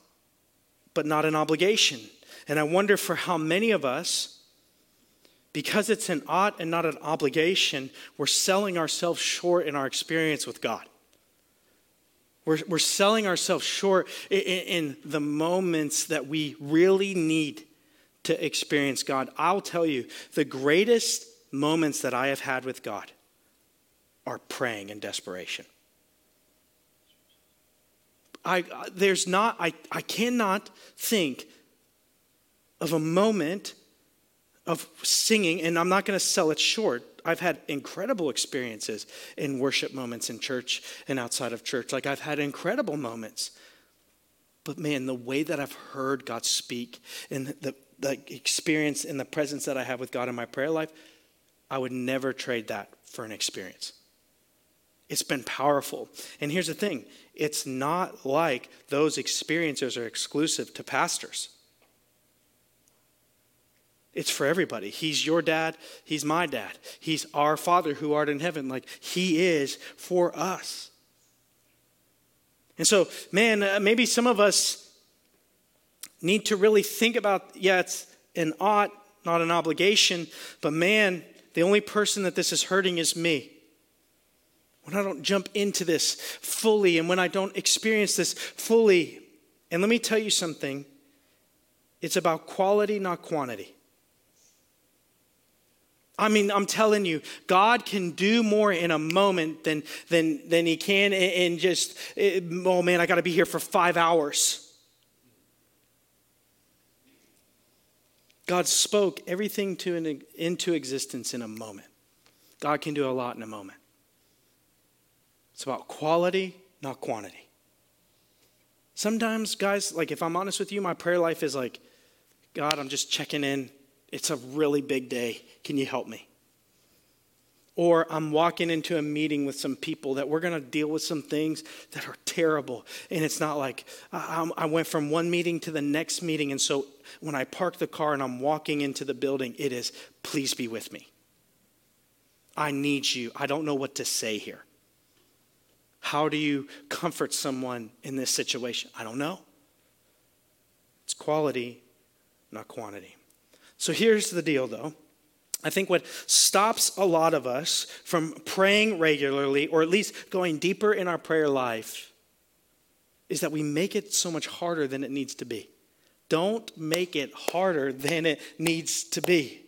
but not an obligation. And I wonder for how many of us, because it's an ought and not an obligation, we're selling ourselves short in our experience with God. We're, we're selling ourselves short in, in the moments that we really need to experience God. I'll tell you, the greatest moments that I have had with God are praying in desperation. I, uh, there's not, I, I cannot think of a moment of singing, and I'm not going to sell it short. I've had incredible experiences in worship moments in church and outside of church. Like, I've had incredible moments. But man, the way that I've heard God speak and the, the experience and the presence that I have with God in my prayer life, I would never trade that for an experience. It's been powerful. And here's the thing it's not like those experiences are exclusive to pastors. It's for everybody. He's your dad. He's my dad. He's our Father who art in heaven. Like, He is for us. And so, man, uh, maybe some of us need to really think about yeah, it's an ought, not an obligation, but man, the only person that this is hurting is me. When I don't jump into this fully and when I don't experience this fully, and let me tell you something it's about quality, not quantity. I mean, I'm telling you, God can do more in a moment than, than, than He can in just, eh, oh man, I got to be here for five hours. God spoke everything to an, into existence in a moment. God can do a lot in a moment. It's about quality, not quantity. Sometimes, guys, like if I'm honest with you, my prayer life is like, God, I'm just checking in. It's a really big day. Can you help me? Or I'm walking into a meeting with some people that we're going to deal with some things that are terrible. And it's not like I went from one meeting to the next meeting. And so when I park the car and I'm walking into the building, it is, please be with me. I need you. I don't know what to say here. How do you comfort someone in this situation? I don't know. It's quality, not quantity. So here's the deal, though. I think what stops a lot of us from praying regularly, or at least going deeper in our prayer life, is that we make it so much harder than it needs to be. Don't make it harder than it needs to be.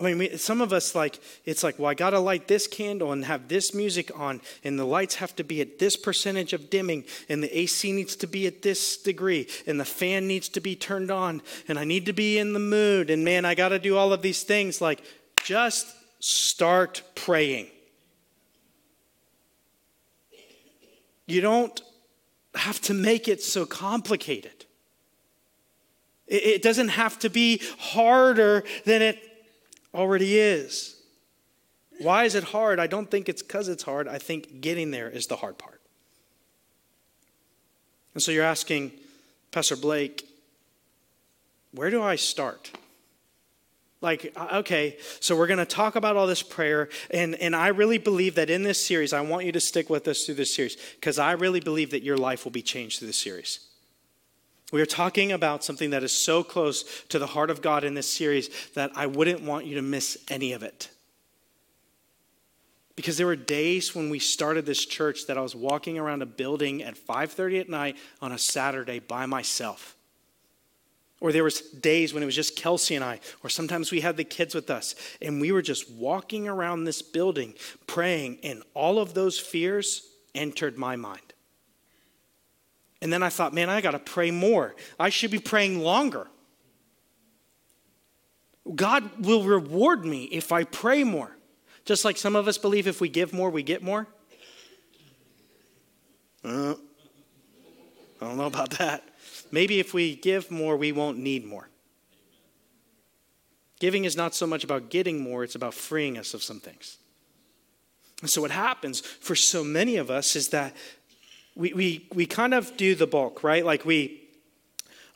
I mean, some of us like it's like, well, I got to light this candle and have this music on, and the lights have to be at this percentage of dimming, and the AC needs to be at this degree, and the fan needs to be turned on, and I need to be in the mood, and man, I got to do all of these things. Like, just start praying. You don't have to make it so complicated. It doesn't have to be harder than it already is. Why is it hard? I don't think it's because it's hard. I think getting there is the hard part. And so you're asking, Pastor Blake, where do I start? Like, okay, so we're going to talk about all this prayer. And, and I really believe that in this series, I want you to stick with us through this series because I really believe that your life will be changed through this series. We are talking about something that is so close to the heart of God in this series that I wouldn't want you to miss any of it. Because there were days when we started this church that I was walking around a building at 5:30 at night on a Saturday by myself. Or there was days when it was just Kelsey and I, or sometimes we had the kids with us, and we were just walking around this building praying, and all of those fears entered my mind. And then I thought, man, I got to pray more. I should be praying longer. God will reward me if I pray more. Just like some of us believe if we give more, we get more. Uh, I don't know about that. Maybe if we give more, we won't need more. Giving is not so much about getting more, it's about freeing us of some things. And so, what happens for so many of us is that we, we, we kind of do the bulk, right? Like, we,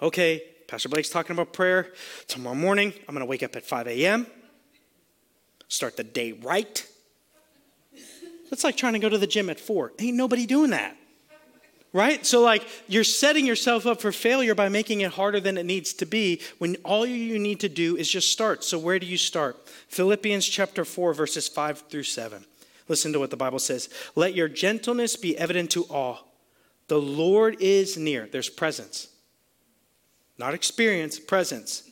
okay, Pastor Blake's talking about prayer. Tomorrow morning, I'm going to wake up at 5 a.m., start the day right. That's like trying to go to the gym at 4. Ain't nobody doing that right? So, like, you're setting yourself up for failure by making it harder than it needs to be when all you need to do is just start. So, where do you start? Philippians chapter 4, verses 5 through 7. Listen to what the Bible says Let your gentleness be evident to all. The Lord is near. There's presence, not experience, presence.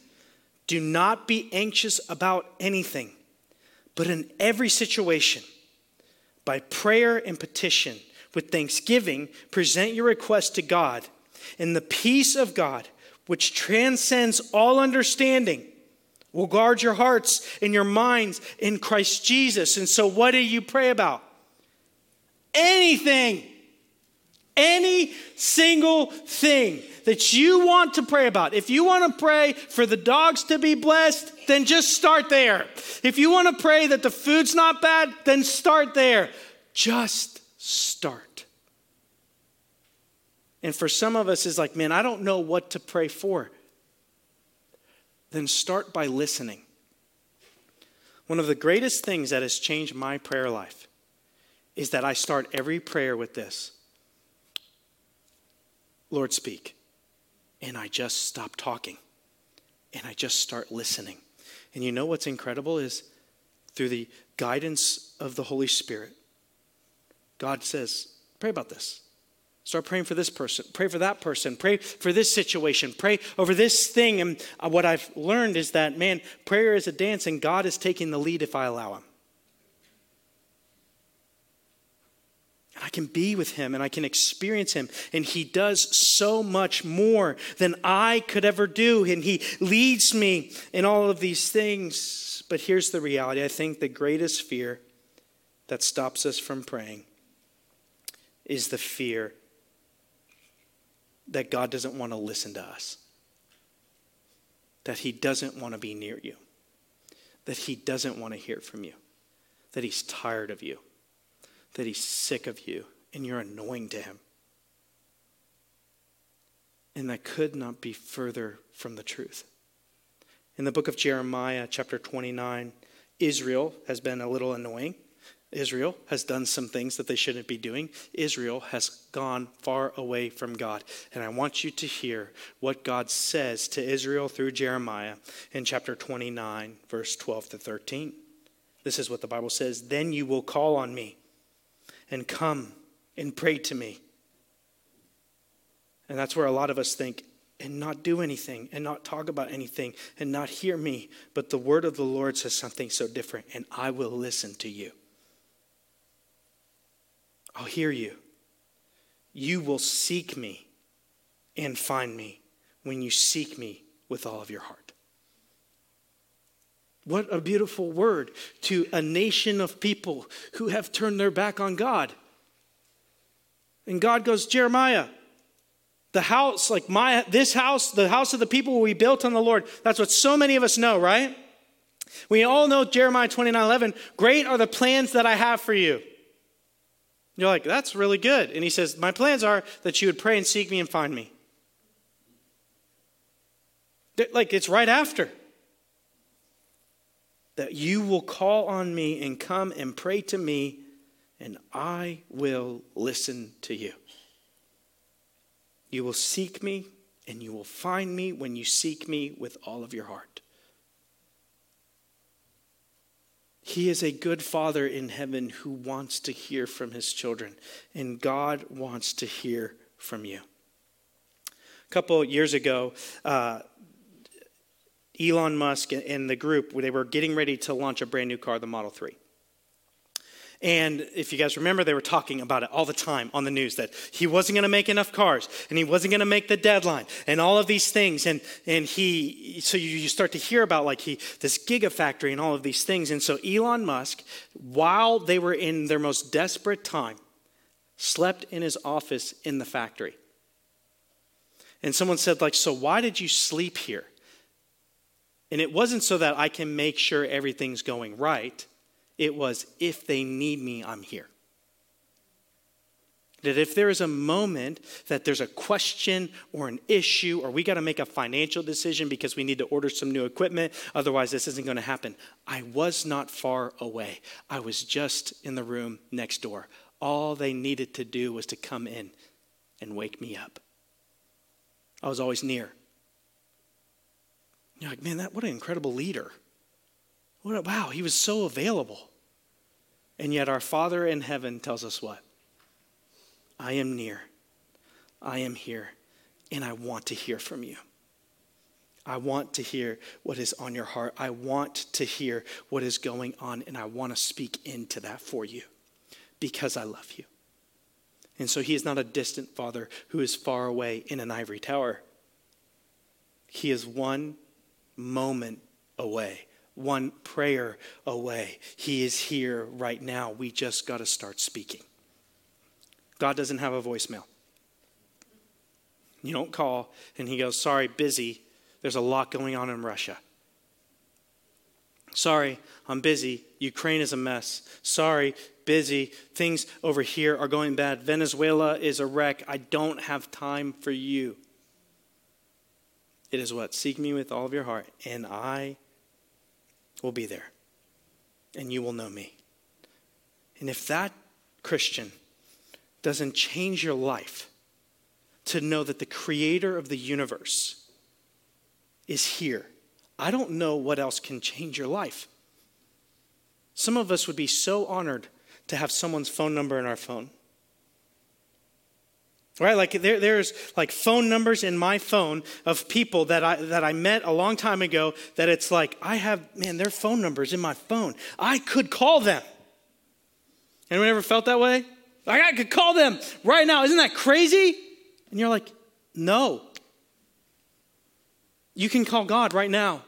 Do not be anxious about anything, but in every situation, by prayer and petition, with thanksgiving, present your request to God. And the peace of God, which transcends all understanding, will guard your hearts and your minds in Christ Jesus. And so, what do you pray about? Anything, any single thing that you want to pray about. If you want to pray for the dogs to be blessed, then just start there. If you want to pray that the food's not bad, then start there. Just start. And for some of us, is like, man, I don't know what to pray for. Then start by listening. One of the greatest things that has changed my prayer life is that I start every prayer with this Lord, speak. And I just stop talking and I just start listening. And you know what's incredible is through the guidance of the Holy Spirit, God says, pray about this. Start praying for this person, pray for that person, pray for this situation, pray over this thing. And what I've learned is that, man, prayer is a dance and God is taking the lead if I allow Him. And I can be with Him and I can experience Him. And He does so much more than I could ever do. And He leads me in all of these things. But here's the reality I think the greatest fear that stops us from praying is the fear that God doesn't want to listen to us, that He doesn't want to be near you, that He doesn't want to hear from you, that He's tired of you, that He's sick of you, and you're annoying to Him. And that could not be further from the truth. In the book of Jeremiah, chapter 29, Israel has been a little annoying. Israel has done some things that they shouldn't be doing. Israel has gone far away from God. And I want you to hear what God says to Israel through Jeremiah in chapter 29, verse 12 to 13. This is what the Bible says Then you will call on me and come and pray to me. And that's where a lot of us think, and not do anything, and not talk about anything, and not hear me. But the word of the Lord says something so different, and I will listen to you. I'll hear you. You will seek me and find me when you seek me with all of your heart. What a beautiful word to a nation of people who have turned their back on God. And God goes, Jeremiah, the house, like my this house, the house of the people we built on the Lord. That's what so many of us know, right? We all know Jeremiah 29 11. Great are the plans that I have for you. You're like, that's really good. And he says, My plans are that you would pray and seek me and find me. Like, it's right after. That you will call on me and come and pray to me, and I will listen to you. You will seek me, and you will find me when you seek me with all of your heart. He is a good father in heaven who wants to hear from his children, and God wants to hear from you. A couple years ago, uh, Elon Musk and the group, they were getting ready to launch a brand new car, the Model 3. And if you guys remember, they were talking about it all the time on the news that he wasn't going to make enough cars and he wasn't going to make the deadline and all of these things. And, and he, so you, you start to hear about like he, this gigafactory and all of these things. And so Elon Musk, while they were in their most desperate time, slept in his office in the factory. And someone said, like, so why did you sleep here? And it wasn't so that I can make sure everything's going right. It was, if they need me, I'm here. That if there is a moment that there's a question or an issue, or we got to make a financial decision because we need to order some new equipment, otherwise this isn't going to happen. I was not far away. I was just in the room next door. All they needed to do was to come in and wake me up. I was always near. You're like, man, that what an incredible leader. What a, wow, he was so available. And yet our Father in heaven tells us what? I am near. I am here, and I want to hear from you. I want to hear what is on your heart. I want to hear what is going on, and I want to speak into that for you because I love you. And so he is not a distant father who is far away in an ivory tower. He is one moment away, one prayer away. He is here right now. We just got to start speaking. God doesn't have a voicemail. You don't call and he goes, Sorry, busy. There's a lot going on in Russia. Sorry, I'm busy. Ukraine is a mess. Sorry, busy. Things over here are going bad. Venezuela is a wreck. I don't have time for you. It is what? Seek me with all of your heart, and I will be there, and you will know me. And if that Christian doesn't change your life to know that the creator of the universe is here, I don't know what else can change your life. Some of us would be so honored to have someone's phone number in our phone. Right? Like there, there's like phone numbers in my phone of people that I that I met a long time ago that it's like, I have, man, their phone numbers in my phone. I could call them. Anyone ever felt that way? Like I could call them right now. Isn't that crazy? And you're like, no. You can call God right now,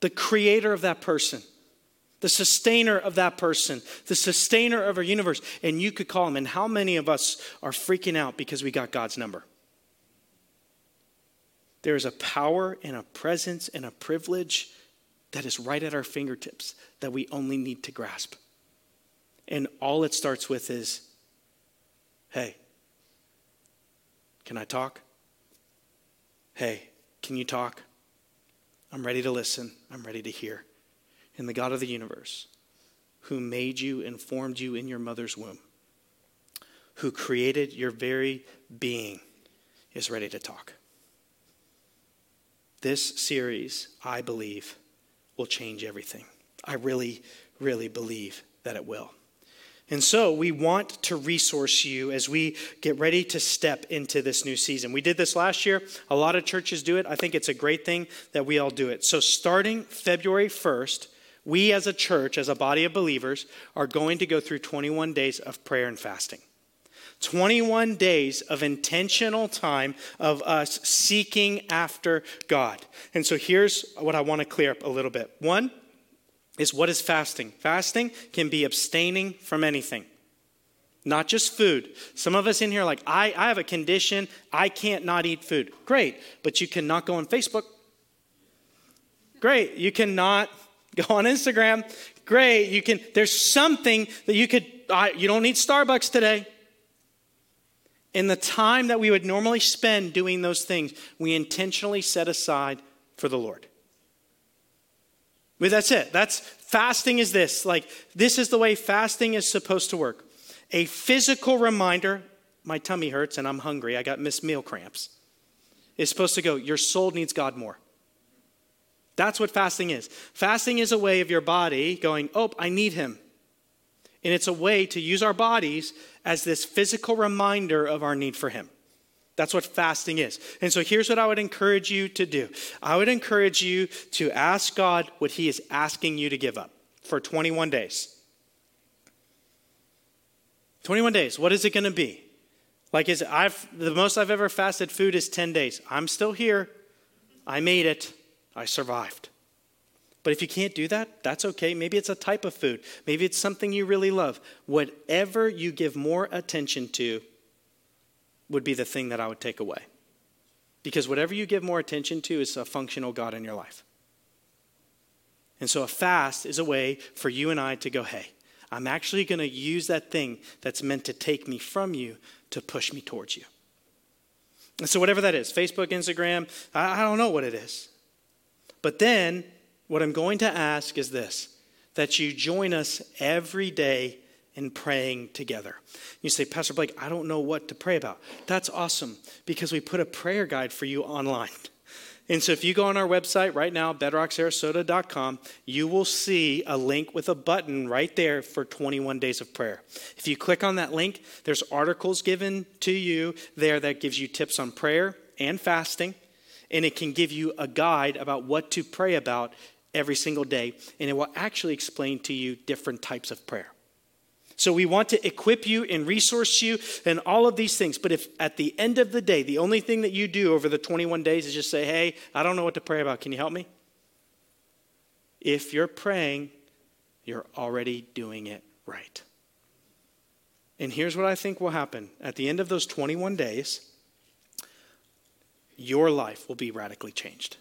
the creator of that person the sustainer of that person, the sustainer of our universe. And you could call him. And how many of us are freaking out because we got God's number? There is a power and a presence and a privilege that is right at our fingertips that we only need to grasp. And all it starts with is hey, can I talk? Hey, can you talk? I'm ready to listen. I'm ready to hear and the God of the universe, who made you and formed you in your mother's womb, who created your very being, is ready to talk. This series, I believe, will change everything. I really, really believe that it will. And so we want to resource you as we get ready to step into this new season. We did this last year. A lot of churches do it. I think it's a great thing that we all do it. So starting February 1st, we as a church, as a body of believers, are going to go through 21 days of prayer and fasting. 21 days of intentional time of us seeking after God. And so here's what I want to clear up a little bit. One is what is fasting? Fasting can be abstaining from anything, not just food. Some of us in here like, I, I have a condition, I can't not eat food. Great, but you cannot go on Facebook. Great, you cannot Go on Instagram. Great. You can, there's something that you could, uh, you don't need Starbucks today. In the time that we would normally spend doing those things, we intentionally set aside for the Lord. But that's it. That's fasting is this. Like, this is the way fasting is supposed to work. A physical reminder, my tummy hurts and I'm hungry, I got missed meal cramps, is supposed to go, your soul needs God more. That's what fasting is. Fasting is a way of your body going, oh, I need him. And it's a way to use our bodies as this physical reminder of our need for him. That's what fasting is. And so here's what I would encourage you to do I would encourage you to ask God what He is asking you to give up for 21 days. 21 days. What is it going to be? Like is I've the most I've ever fasted food is 10 days. I'm still here. I made it. I survived. But if you can't do that, that's okay. Maybe it's a type of food. Maybe it's something you really love. Whatever you give more attention to would be the thing that I would take away. Because whatever you give more attention to is a functional God in your life. And so a fast is a way for you and I to go, hey, I'm actually going to use that thing that's meant to take me from you to push me towards you. And so, whatever that is Facebook, Instagram, I, I don't know what it is. But then, what I'm going to ask is this that you join us every day in praying together. You say, Pastor Blake, I don't know what to pray about. That's awesome because we put a prayer guide for you online. And so if you go on our website right now, bedrocksarasota.com, you will see a link with a button right there for 21 days of prayer. If you click on that link, there's articles given to you there that gives you tips on prayer and fasting, and it can give you a guide about what to pray about every single day, and it will actually explain to you different types of prayer. So we want to equip you and resource you and all of these things. But if at the end of the day, the only thing that you do over the 21 days is just say, hey, I don't know what to pray about. Can you help me? If you're praying, you're already doing it right. And here's what I think will happen at the end of those 21 days your life will be radically changed.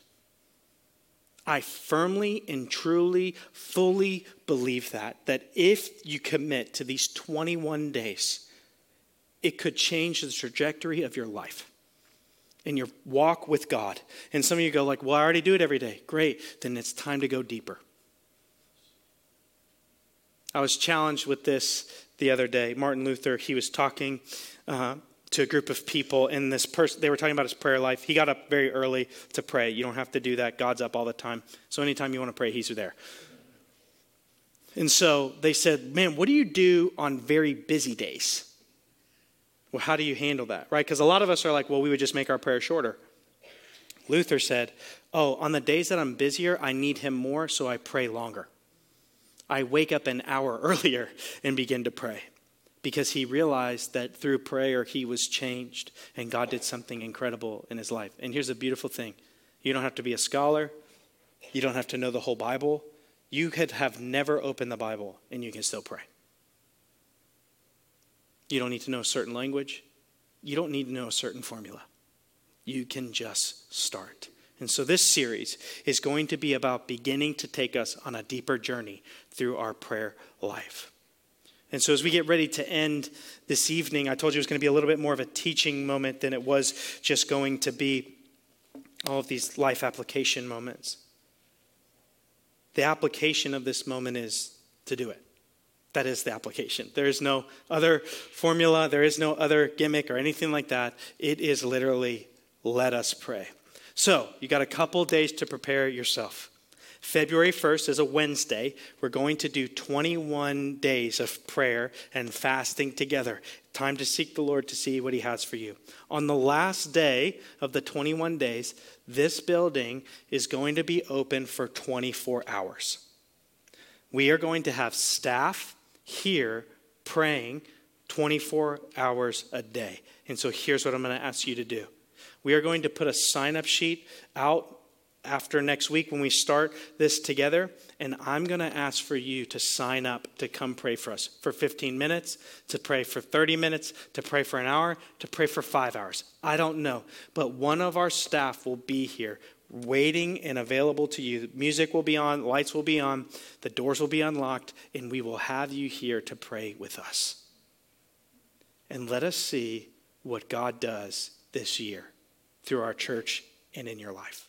I firmly and truly, fully believe that. That if you commit to these 21 days, it could change the trajectory of your life and your walk with God. And some of you go like, "Well, I already do it every day." Great. Then it's time to go deeper. I was challenged with this the other day. Martin Luther, he was talking uh, to a group of people and this person they were talking about his prayer life. He got up very early to pray. You don't have to do that. God's up all the time. So anytime you want to pray he's there. And so they said man what do you do on very busy days? Well how do you handle that right? Because a lot of us are like well we would just make our prayer shorter. Luther said oh on the days that i'm busier i need him more so i pray longer. I wake up an hour earlier and begin to pray because he realized that through prayer he was changed and God did something incredible in his life. And here's a beautiful thing you don't have to be a scholar, you don't have to know the whole Bible. You could have never opened the Bible and you can still pray. You don't need to know a certain language, you don't need to know a certain formula. You can just start. And so, this series is going to be about beginning to take us on a deeper journey through our prayer life. And so, as we get ready to end this evening, I told you it was going to be a little bit more of a teaching moment than it was just going to be all of these life application moments. The application of this moment is to do it. That is the application. There is no other formula, there is no other gimmick or anything like that. It is literally let us pray. So, you got a couple days to prepare yourself. February 1st is a Wednesday. We're going to do 21 days of prayer and fasting together. Time to seek the Lord to see what He has for you. On the last day of the 21 days, this building is going to be open for 24 hours. We are going to have staff here praying 24 hours a day. And so here's what I'm going to ask you to do. We are going to put a sign up sheet out after next week when we start this together. And I'm going to ask for you to sign up to come pray for us for 15 minutes, to pray for 30 minutes, to pray for an hour, to pray for five hours. I don't know. But one of our staff will be here waiting and available to you. Music will be on, lights will be on, the doors will be unlocked, and we will have you here to pray with us. And let us see what God does this year through our church and in your life.